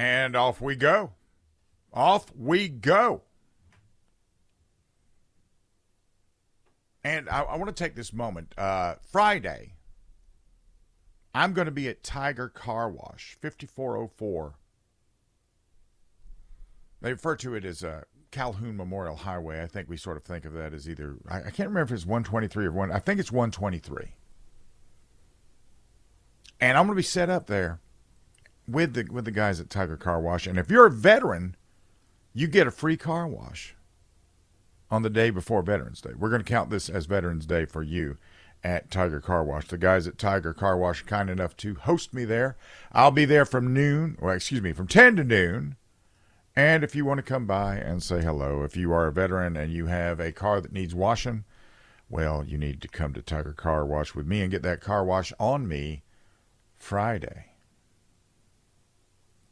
And off we go. Off we go. And I, I want to take this moment. Uh, Friday, I'm going to be at Tiger Car Wash, 5404. They refer to it as a Calhoun Memorial Highway. I think we sort of think of that as either, I, I can't remember if it's 123 or one, I think it's 123. And I'm going to be set up there with the with the guys at Tiger Car Wash. And if you're a veteran, you get a free car wash on the day before Veterans Day. We're going to count this as Veterans Day for you at Tiger Car Wash. The guys at Tiger Car Wash are kind enough to host me there. I'll be there from noon, or excuse me, from 10 to noon. And if you want to come by and say hello, if you are a veteran and you have a car that needs washing, well, you need to come to Tiger Car Wash with me and get that car wash on me Friday.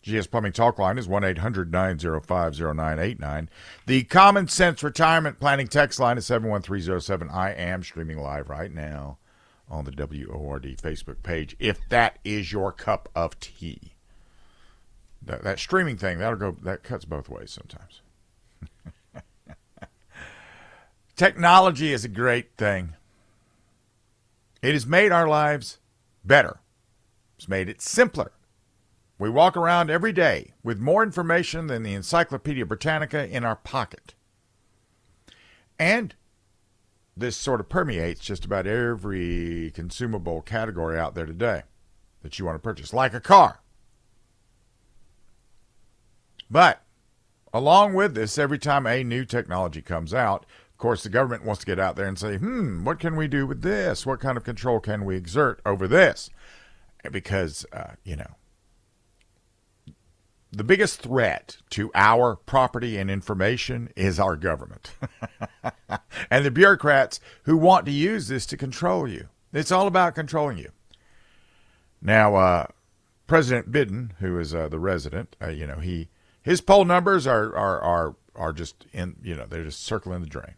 GS Plumbing Talk Line is 1 800 905 0989. The Common Sense Retirement Planning text line is 71307. I am streaming live right now on the WORD Facebook page if that is your cup of tea. That, that streaming thing, that'll go, that cuts both ways sometimes. Technology is a great thing. It has made our lives better. It's made it simpler. We walk around every day with more information than the Encyclopedia Britannica in our pocket. And this sort of permeates just about every consumable category out there today that you want to purchase, like a car. But along with this, every time a new technology comes out, of course, the government wants to get out there and say, hmm, what can we do with this? What kind of control can we exert over this? Because, uh, you know, the biggest threat to our property and information is our government and the bureaucrats who want to use this to control you. It's all about controlling you. Now, uh, President Biden, who is uh, the resident, uh, you know, he his poll numbers are are are are just in, you know, they're just circling the drain.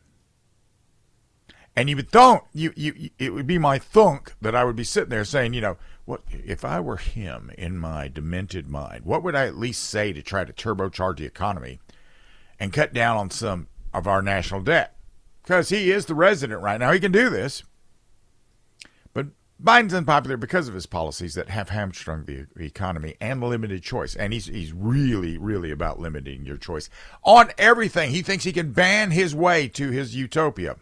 And you would don't you you it would be my thunk that I would be sitting there saying, you know, what if I were him in my demented mind? What would I at least say to try to turbocharge the economy and cut down on some of our national debt? Because he is the resident right now. He can do this. But Biden's unpopular because of his policies that have hamstrung the economy and limited choice. And he's he's really, really about limiting your choice on everything. He thinks he can ban his way to his utopia.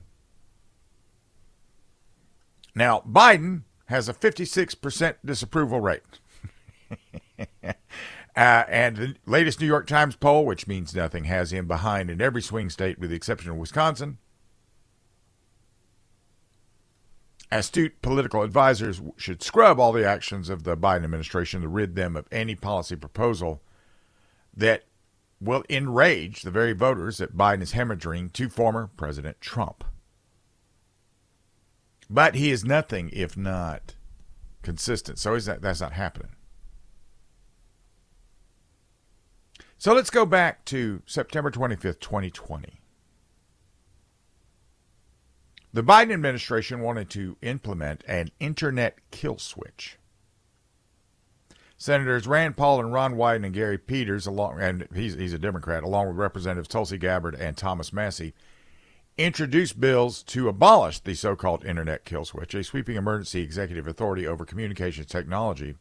Now, Biden has a 56% disapproval rate. uh, and the latest New York Times poll, which means nothing, has him behind in every swing state with the exception of Wisconsin. Astute political advisors should scrub all the actions of the Biden administration to rid them of any policy proposal that will enrage the very voters that Biden is hemorrhaging to former President Trump. But he is nothing if not consistent. So is that that's not happening. So let's go back to September 25th, 2020. The Biden administration wanted to implement an internet kill switch. Senators Rand Paul and Ron Wyden and Gary Peters, along and he's he's a Democrat, along with Representatives Tulsi Gabbard and Thomas Massie, introduced bills to abolish the so called Internet kill switch, a sweeping emergency executive authority over communications technology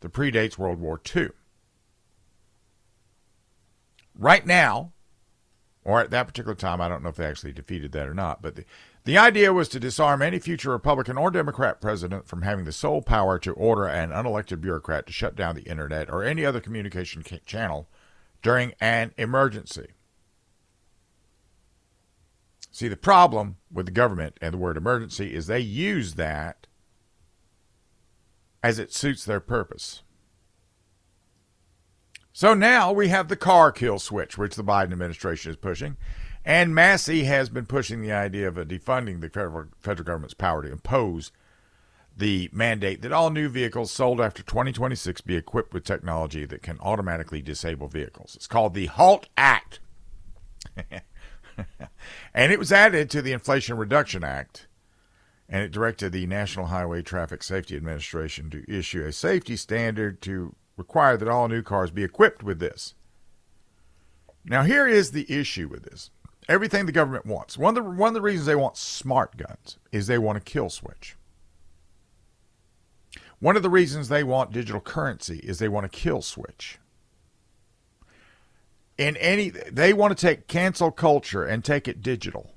that predates World War II. Right now, or at that particular time, I don't know if they actually defeated that or not, but the, the idea was to disarm any future Republican or Democrat president from having the sole power to order an unelected bureaucrat to shut down the Internet or any other communication channel during an emergency. See, the problem with the government and the word emergency is they use that as it suits their purpose. So now we have the car kill switch, which the Biden administration is pushing. And Massie has been pushing the idea of defunding the federal, federal government's power to impose the mandate that all new vehicles sold after 2026 be equipped with technology that can automatically disable vehicles. It's called the HALT Act. and it was added to the Inflation Reduction Act, and it directed the National Highway Traffic Safety Administration to issue a safety standard to require that all new cars be equipped with this. Now, here is the issue with this everything the government wants. One of the, one of the reasons they want smart guns is they want a kill switch. One of the reasons they want digital currency is they want a kill switch. In any, they want to take cancel culture and take it digital.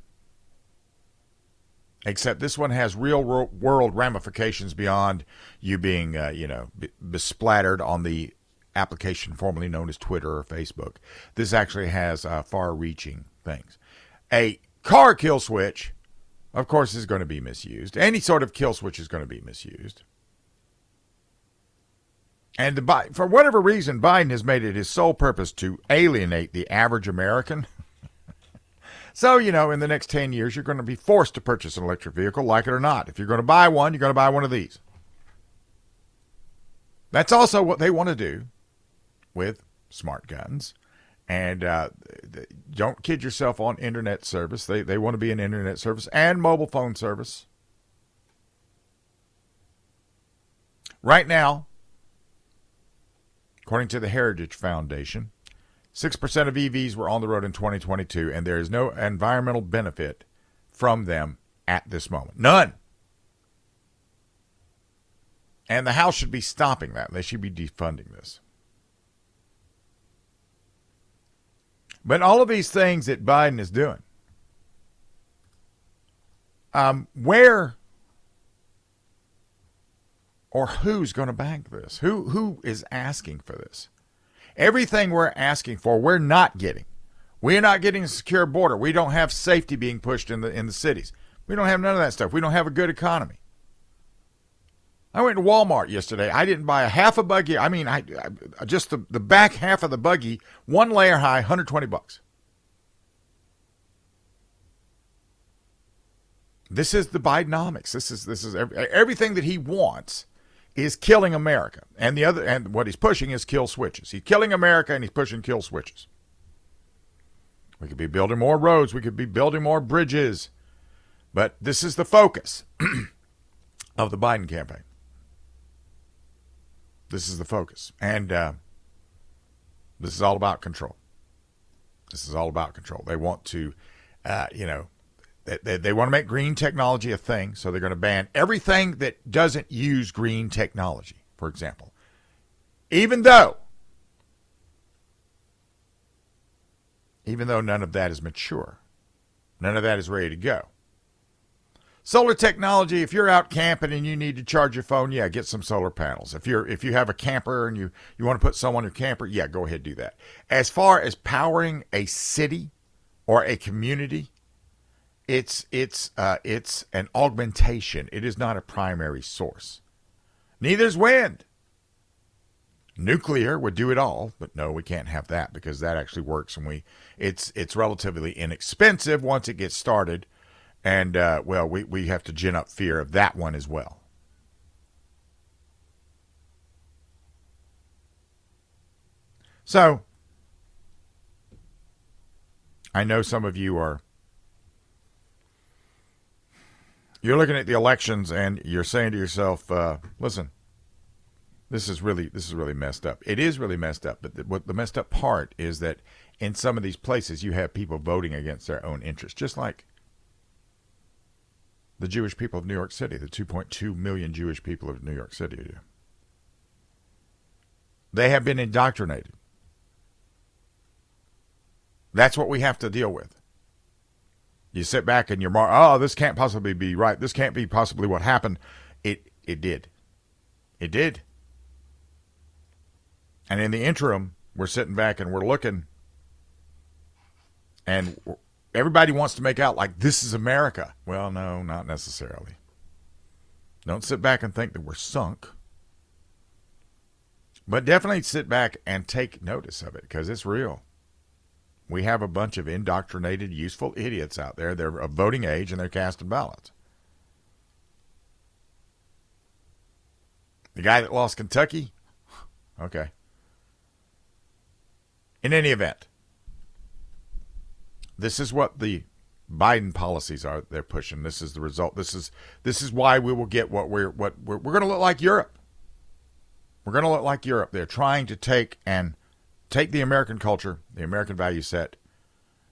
Except this one has real world ramifications beyond you being, uh, you know, besplattered on the application formerly known as Twitter or Facebook. This actually has uh, far-reaching things. A car kill switch, of course, is going to be misused. Any sort of kill switch is going to be misused. And for whatever reason, Biden has made it his sole purpose to alienate the average American. so, you know, in the next 10 years, you're going to be forced to purchase an electric vehicle, like it or not. If you're going to buy one, you're going to buy one of these. That's also what they want to do with smart guns. And uh, don't kid yourself on internet service. They, they want to be an internet service and mobile phone service. Right now, According to the Heritage Foundation, 6% of EVs were on the road in 2022, and there is no environmental benefit from them at this moment. None. And the House should be stopping that. They should be defunding this. But all of these things that Biden is doing, um, where or who's going to bank this? Who who is asking for this? Everything we're asking for, we're not getting. We're not getting a secure border. We don't have safety being pushed in the in the cities. We don't have none of that stuff. We don't have a good economy. I went to Walmart yesterday. I didn't buy a half a buggy. I mean, I, I just the, the back half of the buggy, one layer high, 120 bucks. This is the Bidenomics. This is this is every, everything that he wants is killing America. And the other and what he's pushing is kill switches. He's killing America and he's pushing kill switches. We could be building more roads, we could be building more bridges. But this is the focus of the Biden campaign. This is the focus. And uh, this is all about control. This is all about control. They want to, uh, you know, they, they, want to make green technology a thing, so they're going to ban everything that doesn't use green technology, for example. Even though, even though none of that is mature, none of that is ready to go. Solar technology, if you're out camping and you need to charge your phone, yeah, get some solar panels. If you're if you have a camper and you, you want to put some on your camper, yeah, go ahead do that. As far as powering a city or a community, it's it's uh, it's an augmentation. It is not a primary source. Neither is wind. Nuclear would do it all, but no, we can't have that because that actually works, and we it's it's relatively inexpensive once it gets started, and uh, well, we we have to gin up fear of that one as well. So, I know some of you are you're looking at the elections and you're saying to yourself, uh, "Listen, this is really this is really messed up. It is really messed up. But the, what the messed up part is that in some of these places you have people voting against their own interests, just like the Jewish people of New York City, the 2.2 million Jewish people of New York City. They have been indoctrinated. That's what we have to deal with. You sit back and you're, oh, this can't possibly be right. This can't be possibly what happened. It it did. It did. And in the interim, we're sitting back and we're looking, and everybody wants to make out like this is America. Well, no, not necessarily. Don't sit back and think that we're sunk. But definitely sit back and take notice of it because it's real. We have a bunch of indoctrinated, useful idiots out there. They're of voting age and they're casting ballots. The guy that lost Kentucky? Okay. In any event, this is what the Biden policies are they're pushing. This is the result. This is this is why we will get what we're what we're, we're going to look like Europe. We're going to look like Europe. They're trying to take and take the American culture, the American value set,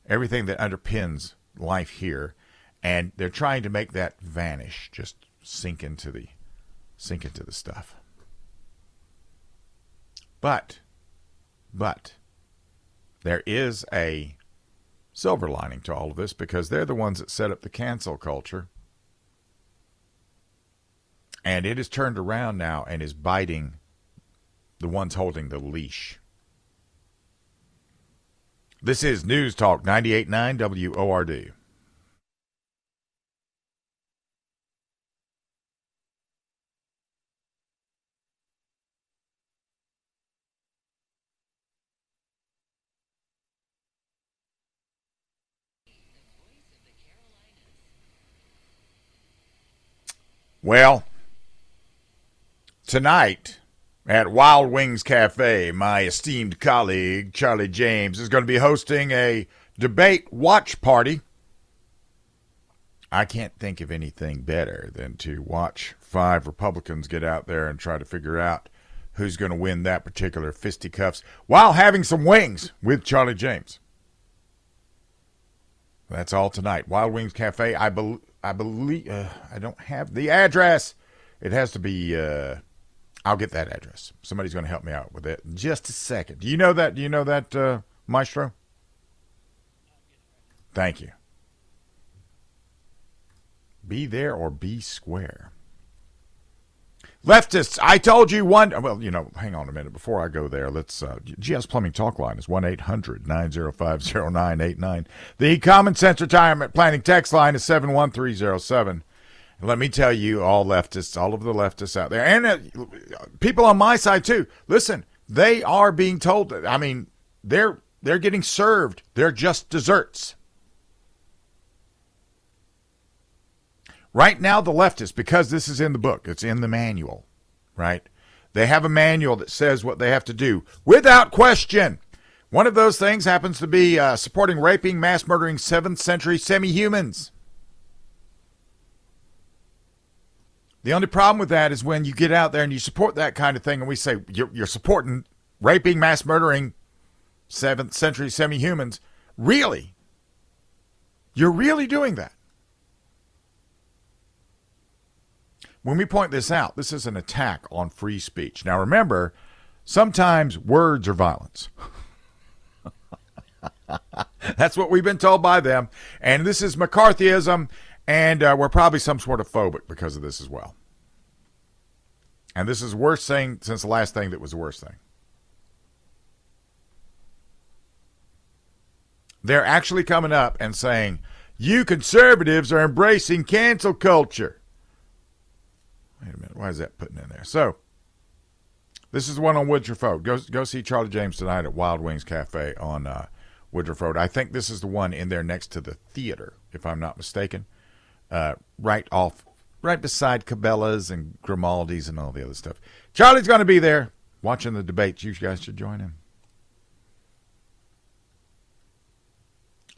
everything that underpins life here, and they're trying to make that vanish, just sink into the sink into the stuff. But but there is a silver lining to all of this because they're the ones that set up the cancel culture. And it has turned around now and is biting the ones holding the leash. This is News Talk 989 WORD. Well, tonight at Wild Wings Cafe, my esteemed colleague Charlie James is going to be hosting a debate watch party. I can't think of anything better than to watch five Republicans get out there and try to figure out who's going to win that particular fisticuffs while having some wings with Charlie James. That's all tonight. Wild Wings Cafe. I believe I believe uh, I don't have the address. It has to be. Uh, I'll get that address. Somebody's going to help me out with it. In just a second. Do you know that? Do you know that, uh, Maestro? Thank you. Be there or be square. Leftists, I told you one. Well, you know, hang on a minute. Before I go there, let's. Uh, GS Plumbing Talk Line is 1 800 905 0989. The Common Sense Retirement Planning text line is 71307. Let me tell you, all leftists, all of the leftists out there, and uh, people on my side too. Listen, they are being told. I mean, they're they're getting served. They're just desserts. Right now, the leftists, because this is in the book, it's in the manual, right? They have a manual that says what they have to do without question. One of those things happens to be uh, supporting raping, mass murdering 7th century semi humans. The only problem with that is when you get out there and you support that kind of thing, and we say you're, you're supporting raping, mass murdering 7th century semi humans. Really? You're really doing that? when we point this out, this is an attack on free speech. Now, remember, sometimes words are violence. That's what we've been told by them. And this is McCarthyism, and uh, we're probably some sort of phobic because of this as well. And this is worst thing since the last thing that was the worst thing. They're actually coming up and saying, You conservatives are embracing cancel culture. Wait a minute. Why is that putting in there? So, this is the one on Woodruff Road. Go, go see Charlie James tonight at Wild Wings Cafe on uh, Woodruff Road. I think this is the one in there next to the theater, if I'm not mistaken. Uh, right off, right beside Cabela's and Grimaldi's and all the other stuff. Charlie's going to be there watching the debates. You guys should join him.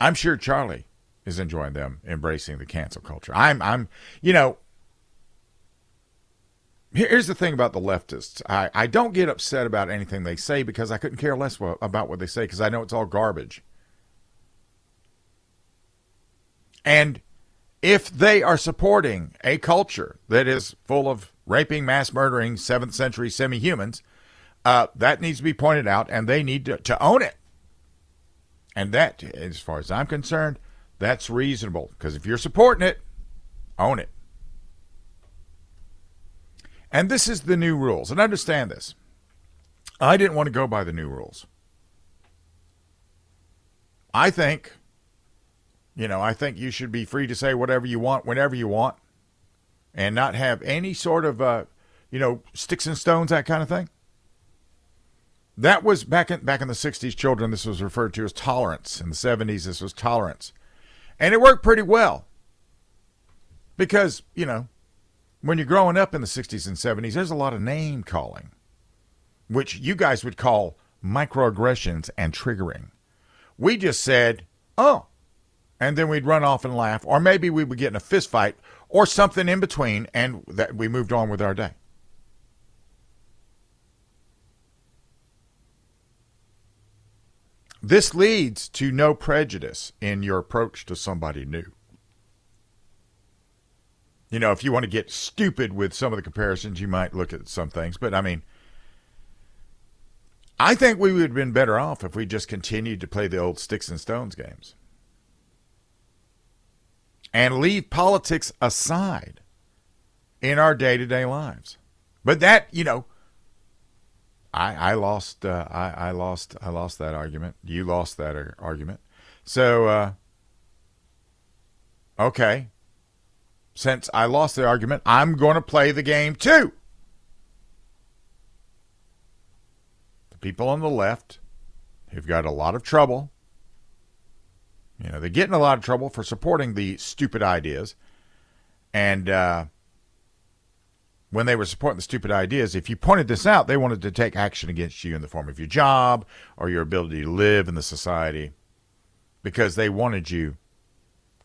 I'm sure Charlie is enjoying them embracing the cancel culture. I'm, I'm, you know, Here's the thing about the leftists. I, I don't get upset about anything they say because I couldn't care less about what they say because I know it's all garbage. And if they are supporting a culture that is full of raping, mass murdering, seventh century semi humans, uh, that needs to be pointed out and they need to, to own it. And that, as far as I'm concerned, that's reasonable because if you're supporting it, own it. And this is the new rules. And understand this. I didn't want to go by the new rules. I think, you know, I think you should be free to say whatever you want whenever you want and not have any sort of, uh, you know, sticks and stones, that kind of thing. That was back in back in the 60s, children, this was referred to as tolerance. In the 70s, this was tolerance. And it worked pretty well. Because, you know, when you're growing up in the 60s and 70s, there's a lot of name calling, which you guys would call microaggressions and triggering. We just said, oh, and then we'd run off and laugh, or maybe we would get in a fist fight or something in between, and that we moved on with our day. This leads to no prejudice in your approach to somebody new. You know, if you want to get stupid with some of the comparisons, you might look at some things, but I mean, I think we would have been better off if we just continued to play the old sticks and stones games and leave politics aside in our day to day lives. But that, you know, I, I lost, uh, I, I lost, I lost that argument. You lost that argument. So, uh, okay, since I lost the argument, I'm going to play the game too. The people on the left who've got a lot of trouble, you know, they get in a lot of trouble for supporting the stupid ideas. And uh, when they were supporting the stupid ideas, if you pointed this out, they wanted to take action against you in the form of your job or your ability to live in the society because they wanted you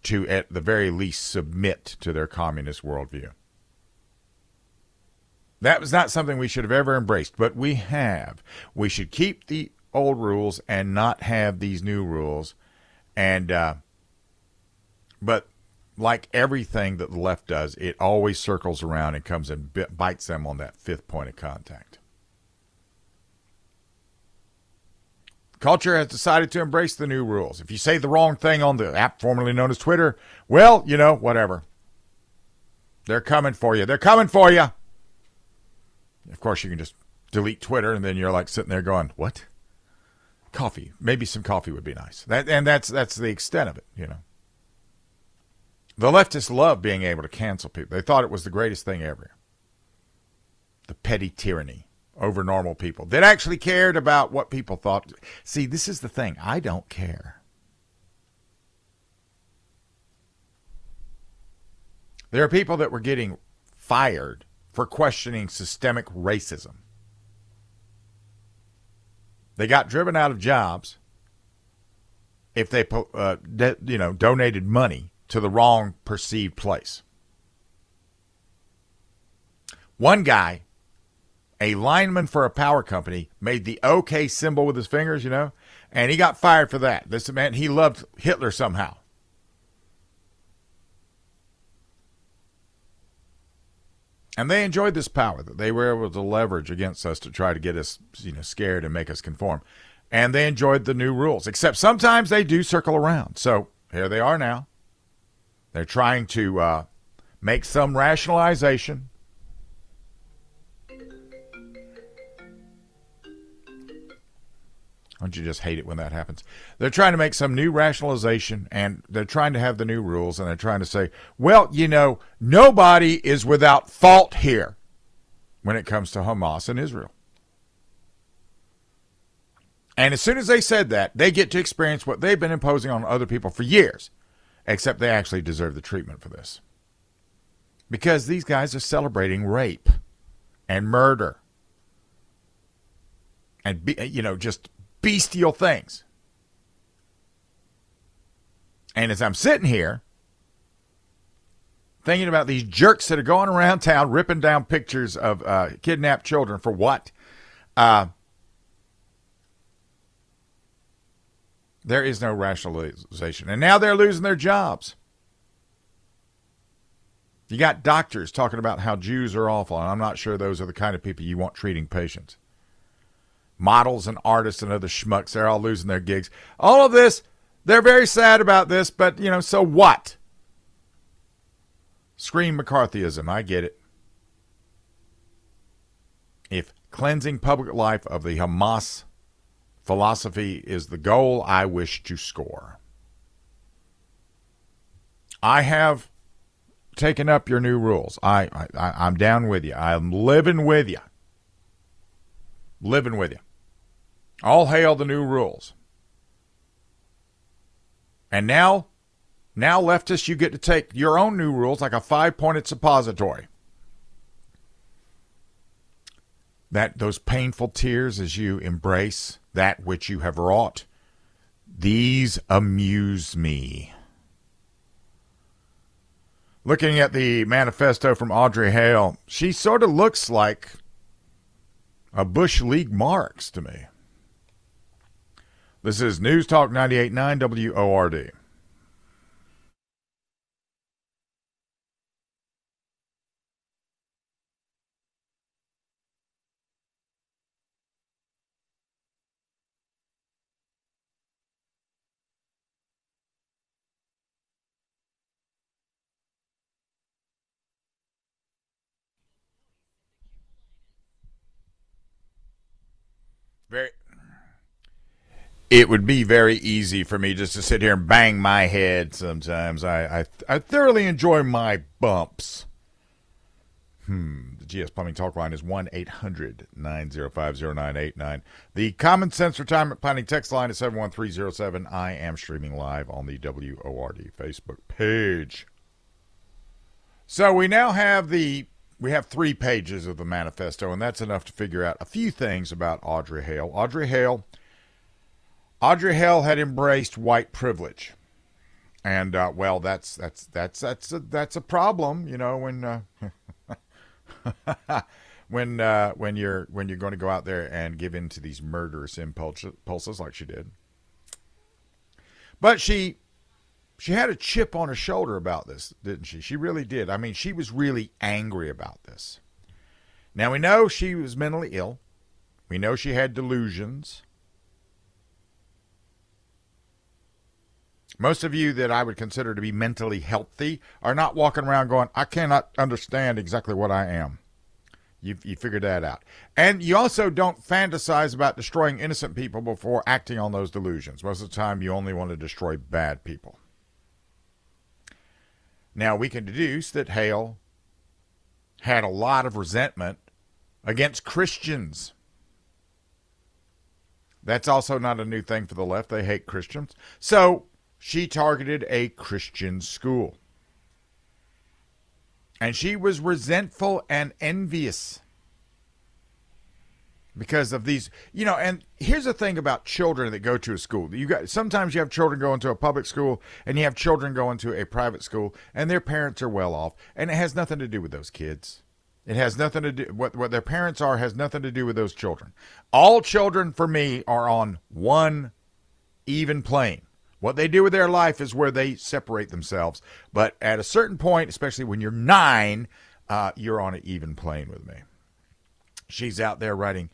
to, at the very least, submit to their communist worldview. That was not something we should have ever embraced, but we have. We should keep the old rules and not have these new rules. And, uh, but like everything that the left does, it always circles around and comes and bites them on that fifth point of contact. Culture has decided to embrace the new rules. If you say the wrong thing on the app formerly known as Twitter, well, you know, whatever. They're coming for you. They're coming for you. Of course, you can just delete Twitter and then you're like sitting there going, "What?" Coffee. Maybe some coffee would be nice. That and that's that's the extent of it, you know. The leftists love being able to cancel people. They thought it was the greatest thing ever. The petty tyranny over normal people that actually cared about what people thought. See, this is the thing. I don't care. There are people that were getting fired for questioning systemic racism. They got driven out of jobs if they, uh, you know, donated money to the wrong perceived place. One guy a lineman for a power company made the OK symbol with his fingers, you know, and he got fired for that. This man, he loved Hitler somehow. And they enjoyed this power that they were able to leverage against us to try to get us, you know, scared and make us conform. And they enjoyed the new rules, except sometimes they do circle around. So here they are now. They're trying to uh, make some rationalization Don't you just hate it when that happens? They're trying to make some new rationalization and they're trying to have the new rules and they're trying to say, well, you know, nobody is without fault here when it comes to Hamas and Israel. And as soon as they said that, they get to experience what they've been imposing on other people for years, except they actually deserve the treatment for this. Because these guys are celebrating rape and murder and, you know, just bestial things. And as I'm sitting here thinking about these jerks that are going around town ripping down pictures of uh, kidnapped children for what? Uh, there is no rationalization. And now they're losing their jobs. You got doctors talking about how Jews are awful, and I'm not sure those are the kind of people you want treating patients models and artists and other schmucks. They're all losing their gigs. All of this, they're very sad about this, but, you know, so what? Scream McCarthyism. I get it. If cleansing public life of the Hamas philosophy is the goal I wish to score, I have taken up your new rules. I, I I'm down with you. I'm living with you. Living with you. All hail the new rules. And now, now leftists, you get to take your own new rules like a five-pointed suppository. That those painful tears as you embrace that which you have wrought, these amuse me. Looking at the manifesto from Audrey Hale, she sort of looks like a Bush League Marx to me. This is News Talk 98.9 WORD. Very. It would be very easy for me just to sit here and bang my head. Sometimes I I, I thoroughly enjoy my bumps. Hmm. The GS Plumbing Talk line is 1 800 905 0989. The Common Sense Retirement Planning text line is 71307. I am streaming live on the WORD Facebook page. So we now have the we have three pages of the manifesto, and that's enough to figure out a few things about Audrey Hale. Audrey Hale, Audrey Hale had embraced white privilege, and uh, well, that's that's that's that's a, that's a problem, you know, when uh, when uh, when you're when you're going to go out there and give in to these murderous impulses like she did. But she she had a chip on her shoulder about this, didn't she? She really did. I mean, she was really angry about this. Now, we know she was mentally ill. We know she had delusions. Most of you that I would consider to be mentally healthy are not walking around going, I cannot understand exactly what I am. You, you figured that out. And you also don't fantasize about destroying innocent people before acting on those delusions. Most of the time, you only want to destroy bad people. Now we can deduce that Hale had a lot of resentment against Christians. That's also not a new thing for the left. They hate Christians. So she targeted a Christian school. And she was resentful and envious because of these you know and here's the thing about children that go to a school. You got sometimes you have children going to a public school and you have children going to a private school and their parents are well off. And it has nothing to do with those kids. It has nothing to do what what their parents are has nothing to do with those children. All children for me are on one even plane what they do with their life is where they separate themselves but at a certain point especially when you're nine uh, you're on an even plane with me she's out there writing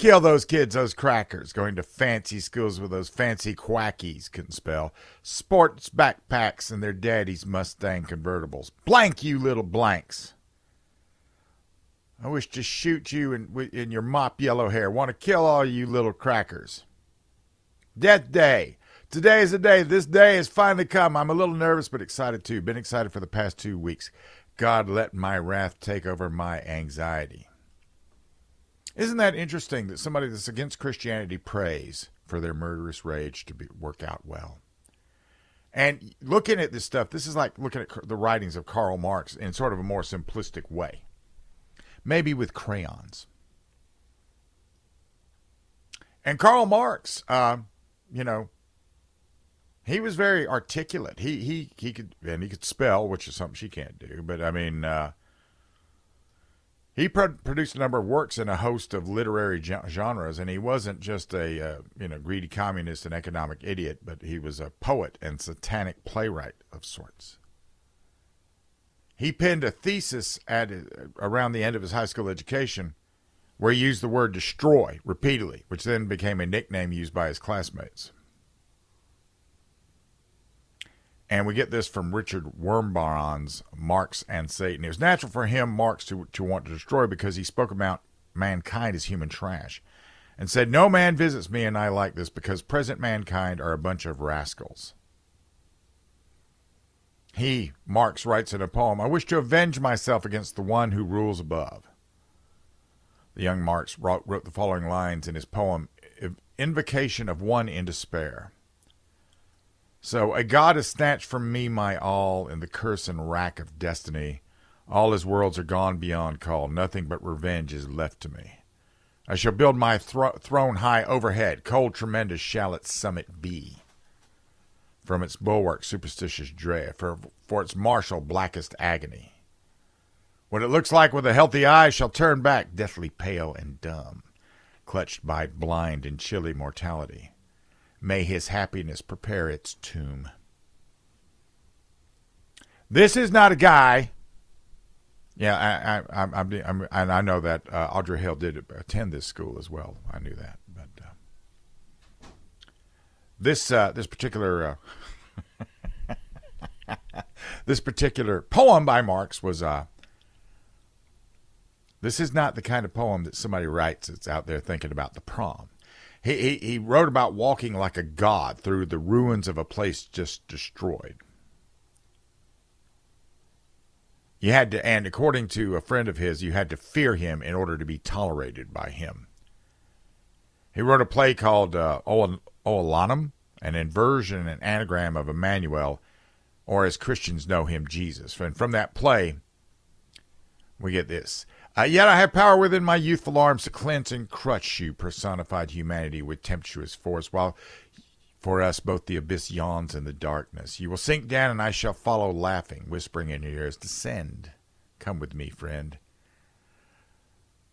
Kill those kids, those crackers, going to fancy schools with those fancy quackies couldn't spell. Sports backpacks and their daddy's Mustang convertibles. Blank you little blanks. I wish to shoot you in, in your mop yellow hair. Want to kill all you little crackers. Death Day. Today is the day. This day has finally come. I'm a little nervous, but excited too. Been excited for the past two weeks. God, let my wrath take over my anxiety. Isn't that interesting that somebody that's against Christianity prays for their murderous rage to be, work out well? And looking at this stuff, this is like looking at the writings of Karl Marx in sort of a more simplistic way, maybe with crayons. And Karl Marx, uh, you know, he was very articulate. He he he could and he could spell, which is something she can't do. But I mean, uh, he pro- produced a number of works in a host of literary genres, and he wasn't just a uh, you know greedy communist and economic idiot, but he was a poet and satanic playwright of sorts. He penned a thesis at uh, around the end of his high school education, where he used the word "destroy" repeatedly, which then became a nickname used by his classmates. And we get this from Richard Wurmbrand's Marx and Satan. It was natural for him, Marx, to, to want to destroy because he spoke about mankind as human trash and said, No man visits me and I like this because present mankind are a bunch of rascals. He, Marx, writes in a poem, I wish to avenge myself against the one who rules above. The young Marx wrote, wrote the following lines in his poem, Invocation of One in Despair. So a god has snatched from me my all in the curse and rack of destiny. All his worlds are gone beyond call. Nothing but revenge is left to me. I shall build my thro- throne high overhead. Cold, tremendous shall its summit be. From its bulwark, superstitious dread, for, for its martial, blackest agony. What it looks like with a healthy eye shall turn back, deathly pale and dumb, clutched by blind and chilly mortality. May his happiness prepare its tomb. This is not a guy. Yeah, I, I, I'm, I'm, I'm and I know that uh, Audrey Hale did attend this school as well. I knew that, but uh, this uh, this particular uh, this particular poem by Marx was uh, this is not the kind of poem that somebody writes that's out there thinking about the prom. He, he, he wrote about walking like a god through the ruins of a place just destroyed. You had to, and according to a friend of his, you had to fear him in order to be tolerated by him. He wrote a play called uh, Oulanem, an inversion and anagram of Emmanuel, or as Christians know him, Jesus. And from that play, we get this. Uh, yet I have power within my youthful arms to cleanse and crush you, personified humanity with tempestuous force, while for us both the abyss yawns in the darkness. You will sink down, and I shall follow, laughing, whispering in your ears, Descend. Come with me, friend.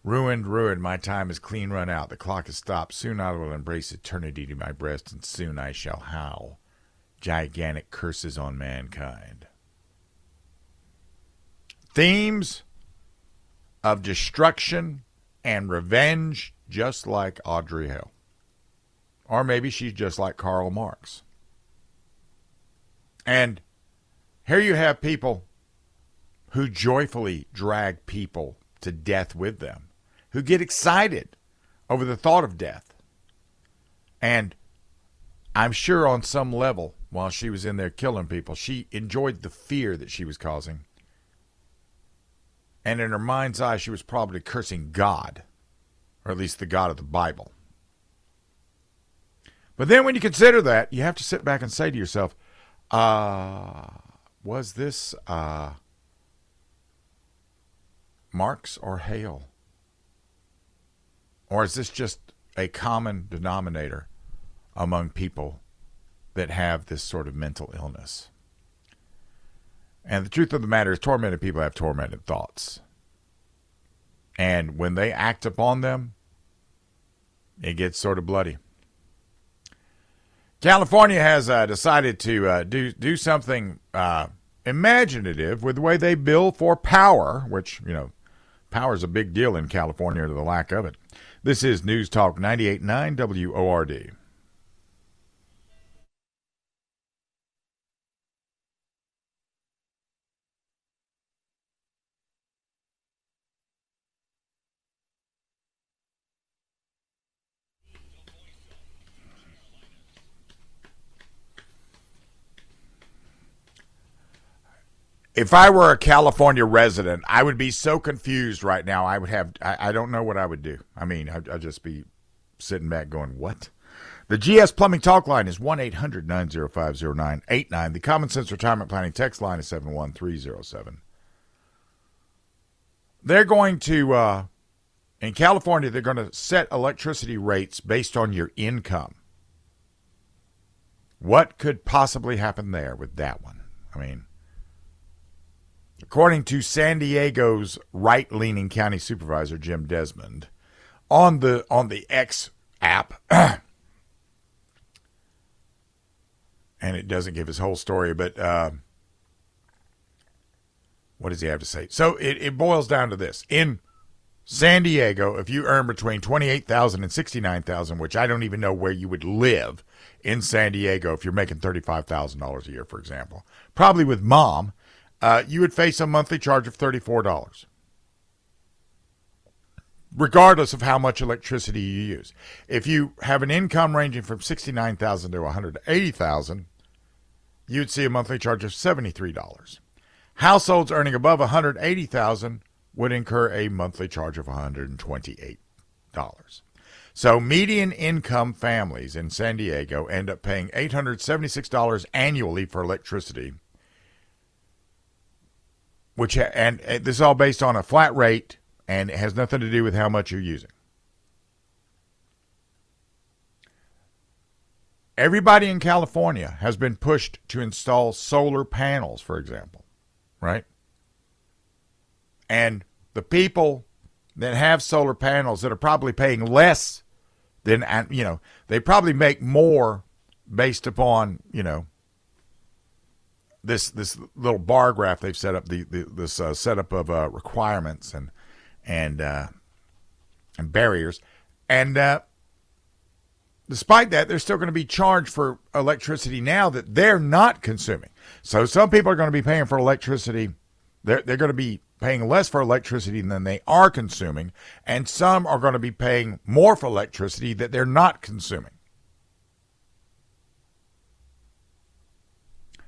Ruined, ruined, my time is clean run out. The clock has stopped. Soon I will embrace eternity to my breast, and soon I shall howl gigantic curses on mankind. Themes of destruction and revenge, just like Audrey Hale. Or maybe she's just like Karl Marx. And here you have people who joyfully drag people to death with them, who get excited over the thought of death. And I'm sure on some level, while she was in there killing people, she enjoyed the fear that she was causing and in her mind's eye, she was probably cursing God, or at least the God of the Bible. But then when you consider that, you have to sit back and say to yourself, uh, was this uh, Marx or Hale? Or is this just a common denominator among people that have this sort of mental illness? And the truth of the matter is, tormented people have tormented thoughts. And when they act upon them, it gets sort of bloody. California has uh, decided to uh, do do something uh, imaginative with the way they bill for power, which you know, power is a big deal in California, to the lack of it. This is News Talk 98.9 WORD. If I were a California resident, I would be so confused right now. I would have, I, I don't know what I would do. I mean, I'd, I'd, just be sitting back going, what? The GS Plumbing Talk line is 1 800 905 0989. The Common Sense Retirement Planning text line is 71307. They're going to, uh, in California, they're going to set electricity rates based on your income. What could possibly happen there with that one? I mean, According to San Diego's right-leaning county supervisor Jim Desmond, on the on the X app, and it doesn't give his whole story, but uh, what does he have to say? So it, it boils down to this: in San Diego, if you earn between twenty-eight thousand and sixty-nine thousand, which I don't even know where you would live in San Diego if you're making thirty-five thousand dollars a year, for example, probably with mom uh, you would face a monthly charge of $34, regardless of how much electricity you use. If you have an income ranging from $69,000 to $180,000, you'd see a monthly charge of $73. Households earning above $180,000 would incur a monthly charge of $128. So, median income families in San Diego end up paying $876 annually for electricity which and uh, this is all based on a flat rate and it has nothing to do with how much you're using. Everybody in California has been pushed to install solar panels, for example, right? And the people that have solar panels that are probably paying less than, you know, they probably make more based upon, you know, this this little bar graph they've set up the, the this uh, setup of uh, requirements and and uh, and barriers, and uh, despite that, they're still going to be charged for electricity now that they're not consuming. So some people are going to be paying for electricity. They're they're going to be paying less for electricity than they are consuming, and some are going to be paying more for electricity that they're not consuming.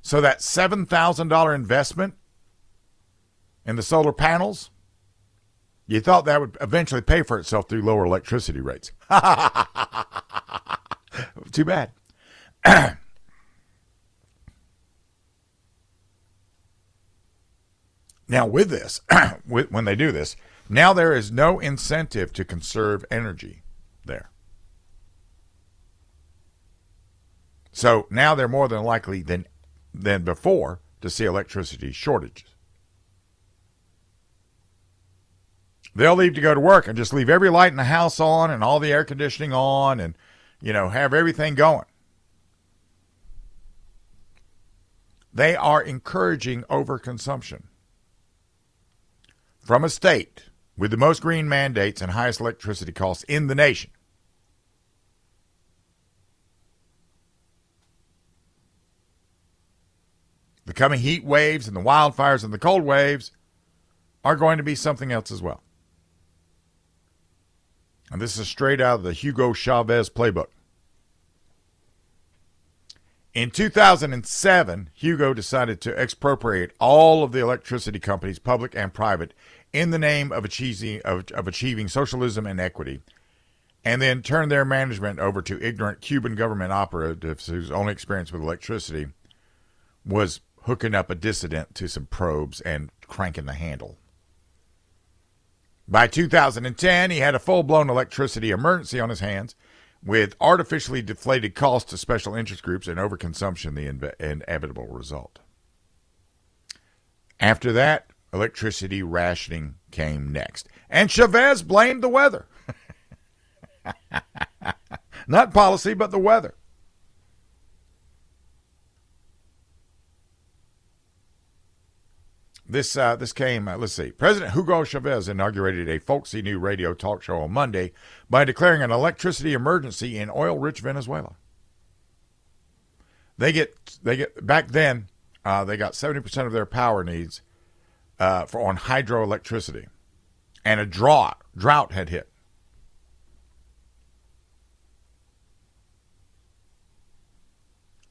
So that $7,000 investment in the solar panels, you thought that would eventually pay for itself through lower electricity rates. Too bad. now, with this, when they do this, now there is no incentive to conserve energy there. So now they're more than likely than than before to see electricity shortages. They'll leave to go to work and just leave every light in the house on and all the air conditioning on and, you know, have everything going. They are encouraging overconsumption. From a state with the most green mandates and highest electricity costs in the nation, The coming heat waves and the wildfires and the cold waves are going to be something else as well. And this is straight out of the Hugo Chavez playbook. In 2007, Hugo decided to expropriate all of the electricity companies, public and private, in the name of achieving, of, of achieving socialism and equity, and then turn their management over to ignorant Cuban government operatives whose only experience with electricity was hooking up a dissident to some probes and cranking the handle. By 2010, he had a full blown electricity emergency on his hands with artificially deflated costs to special interest groups and overconsumption, the inevitable result. After that, electricity rationing came next. And Chavez blamed the weather. Not policy, but the weather. This uh, this came. Uh, let's see. President Hugo Chavez inaugurated a folksy new radio talk show on Monday by declaring an electricity emergency in oil-rich Venezuela. They get they get back then. Uh, they got seventy percent of their power needs uh, for on hydroelectricity, and a drought drought had hit.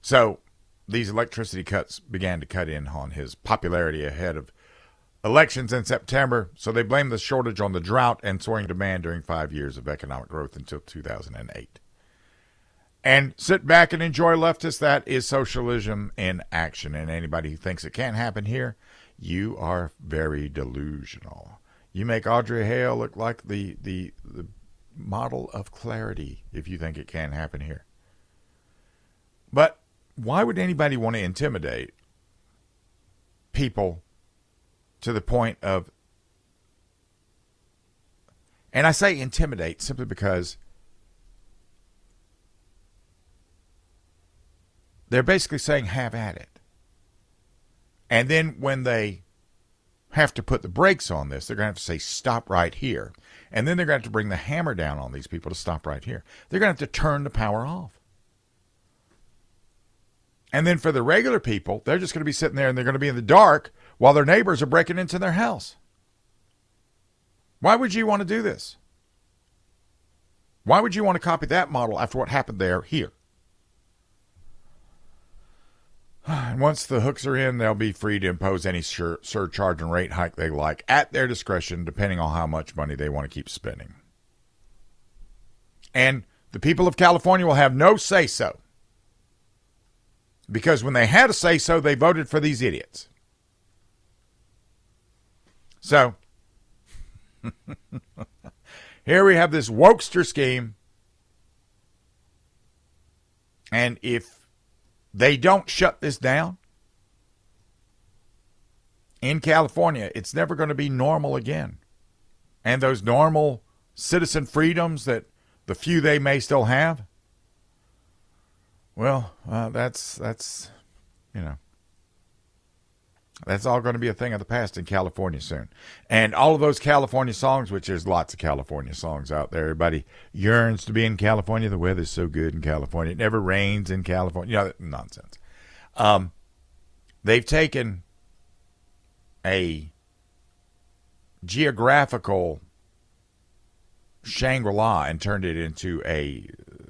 So these electricity cuts began to cut in on his popularity ahead of elections in September. So they blamed the shortage on the drought and soaring demand during five years of economic growth until 2008. And sit back and enjoy leftists. That is socialism in action. And anybody who thinks it can't happen here, you are very delusional. You make Audrey Hale look like the, the, the model of clarity if you think it can happen here. But why would anybody want to intimidate people to the point of and I say intimidate simply because they're basically saying have at it. And then when they have to put the brakes on this, they're going to have to say stop right here. And then they're going to have to bring the hammer down on these people to stop right here. They're going to have to turn the power off. And then for the regular people, they're just going to be sitting there and they're going to be in the dark while their neighbors are breaking into their house. Why would you want to do this? Why would you want to copy that model after what happened there here? And once the hooks are in, they'll be free to impose any sur- surcharge and rate hike they like at their discretion, depending on how much money they want to keep spending. And the people of California will have no say so because when they had a say so, they voted for these idiots. So, here we have this wokester scheme. And if they don't shut this down in California, it's never going to be normal again. And those normal citizen freedoms that the few they may still have, Well, uh, that's that's you know that's all going to be a thing of the past in California soon. And all of those California songs, which there's lots of California songs out there. Everybody yearns to be in California. The weather's so good in California. It never rains in California. You know, nonsense. Um, they've taken a geographical Shangri La and turned it into a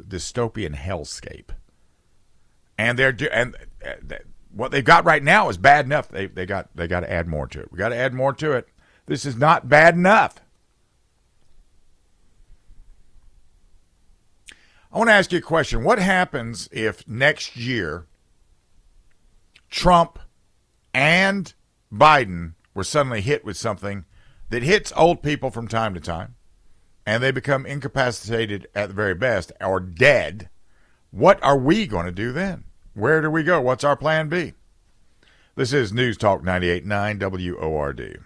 dystopian hellscape. And they're and uh, what they've got right now is bad enough. They they got they got to add more to it. We got to add more to it. This is not bad enough. I want to ask you a question. What happens if next year Trump and Biden were suddenly hit with something that hits old people from time to time and they become incapacitated at the very best or dead? What are we going to do then? Where do we go? What's our plan B? This is News Talk 98.9 WORD.